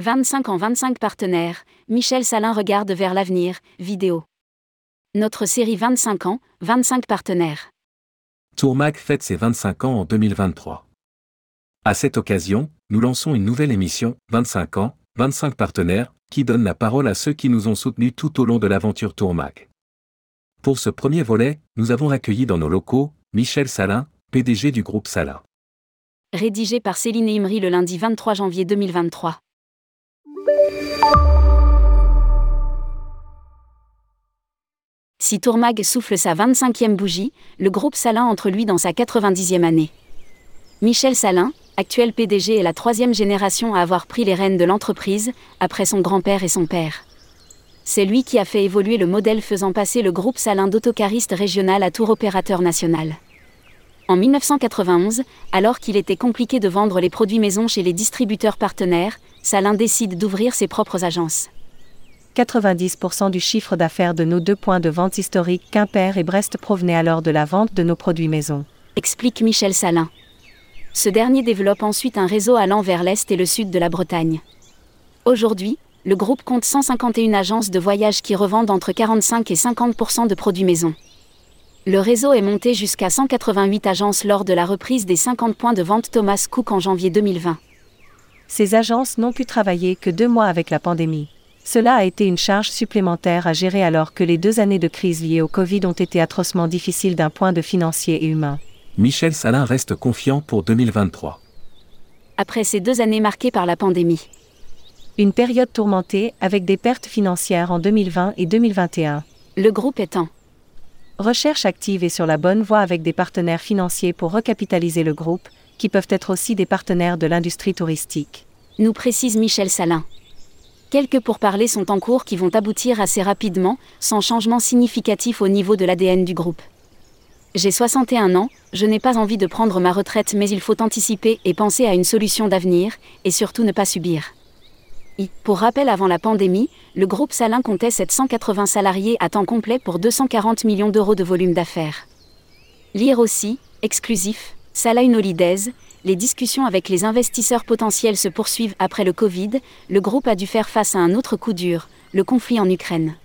25 ans 25 partenaires, Michel Salin regarde vers l'avenir, vidéo. Notre série 25 ans, 25 partenaires. Tourmac fête ses 25 ans en 2023. À cette occasion, nous lançons une nouvelle émission, 25 ans, 25 partenaires, qui donne la parole à ceux qui nous ont soutenus tout au long de l'aventure Tourmac. Pour ce premier volet, nous avons accueilli dans nos locaux, Michel Salin, PDG du groupe Salin. Rédigé par Céline Imri le lundi 23 janvier 2023. Si Tourmag souffle sa 25e bougie, le groupe Salin entre lui dans sa 90e année. Michel Salin, actuel PDG est la troisième génération à avoir pris les rênes de l'entreprise, après son grand-père et son père. C'est lui qui a fait évoluer le modèle faisant passer le groupe Salin d'autocariste régional à tour opérateur national. En 1991, alors qu'il était compliqué de vendre les produits maison chez les distributeurs partenaires, Salin décide d'ouvrir ses propres agences. 90% du chiffre d'affaires de nos deux points de vente historiques, Quimper et Brest, provenait alors de la vente de nos produits maison. Explique Michel Salin. Ce dernier développe ensuite un réseau allant vers l'Est et le Sud de la Bretagne. Aujourd'hui, le groupe compte 151 agences de voyage qui revendent entre 45 et 50% de produits maison. Le réseau est monté jusqu'à 188 agences lors de la reprise des 50 points de vente Thomas Cook en janvier 2020. Ces agences n'ont pu travailler que deux mois avec la pandémie. Cela a été une charge supplémentaire à gérer alors que les deux années de crise liées au Covid ont été atrocement difficiles d'un point de financier et humain. Michel Salin reste confiant pour 2023. Après ces deux années marquées par la pandémie. Une période tourmentée avec des pertes financières en 2020 et 2021. Le groupe étant Recherche active et sur la bonne voie avec des partenaires financiers pour recapitaliser le groupe, qui peuvent être aussi des partenaires de l'industrie touristique. Nous précise Michel Salin. Quelques pourparlers sont en cours qui vont aboutir assez rapidement, sans changement significatif au niveau de l'ADN du groupe. J'ai 61 ans, je n'ai pas envie de prendre ma retraite mais il faut anticiper et penser à une solution d'avenir, et surtout ne pas subir. Pour rappel, avant la pandémie, le groupe Salin comptait 780 salariés à temps complet pour 240 millions d'euros de volume d'affaires. Lire aussi, exclusif, Salah Holidays, les discussions avec les investisseurs potentiels se poursuivent après le Covid, le groupe a dû faire face à un autre coup dur, le conflit en Ukraine.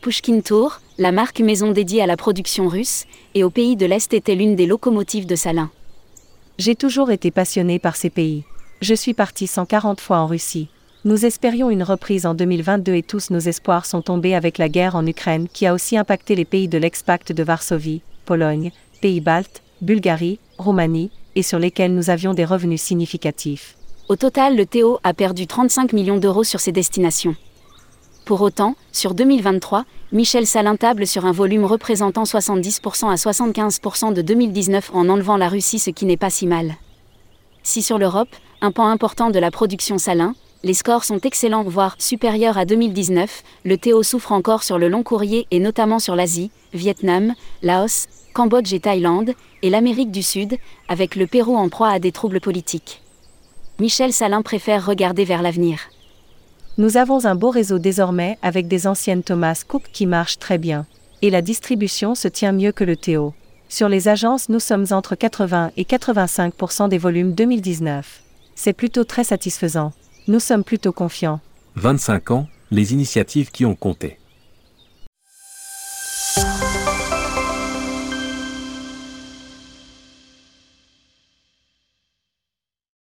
Pushkin Tour, la marque maison dédiée à la production russe, et au pays de l'Est était l'une des locomotives de Salin. J'ai toujours été passionné par ces pays. Je suis parti 140 fois en Russie. Nous espérions une reprise en 2022 et tous nos espoirs sont tombés avec la guerre en Ukraine qui a aussi impacté les pays de l'ex-pacte de Varsovie, Pologne, Pays-Baltes, Bulgarie, Roumanie, et sur lesquels nous avions des revenus significatifs. Au total, le Théo a perdu 35 millions d'euros sur ses destinations. Pour autant, sur 2023, Michel Salin table sur un volume représentant 70% à 75% de 2019 en enlevant la Russie, ce qui n'est pas si mal. Si sur l'Europe, un pan important de la production Salin, les scores sont excellents, voire supérieurs à 2019. Le Théo souffre encore sur le long courrier et notamment sur l'Asie, Vietnam, Laos, Cambodge et Thaïlande, et l'Amérique du Sud, avec le Pérou en proie à des troubles politiques. Michel Salin préfère regarder vers l'avenir. Nous avons un beau réseau désormais avec des anciennes Thomas Cook qui marchent très bien. Et la distribution se tient mieux que le Théo. Sur les agences, nous sommes entre 80 et 85% des volumes 2019. C'est plutôt très satisfaisant. Nous sommes plutôt confiants. 25 ans, les initiatives qui ont compté.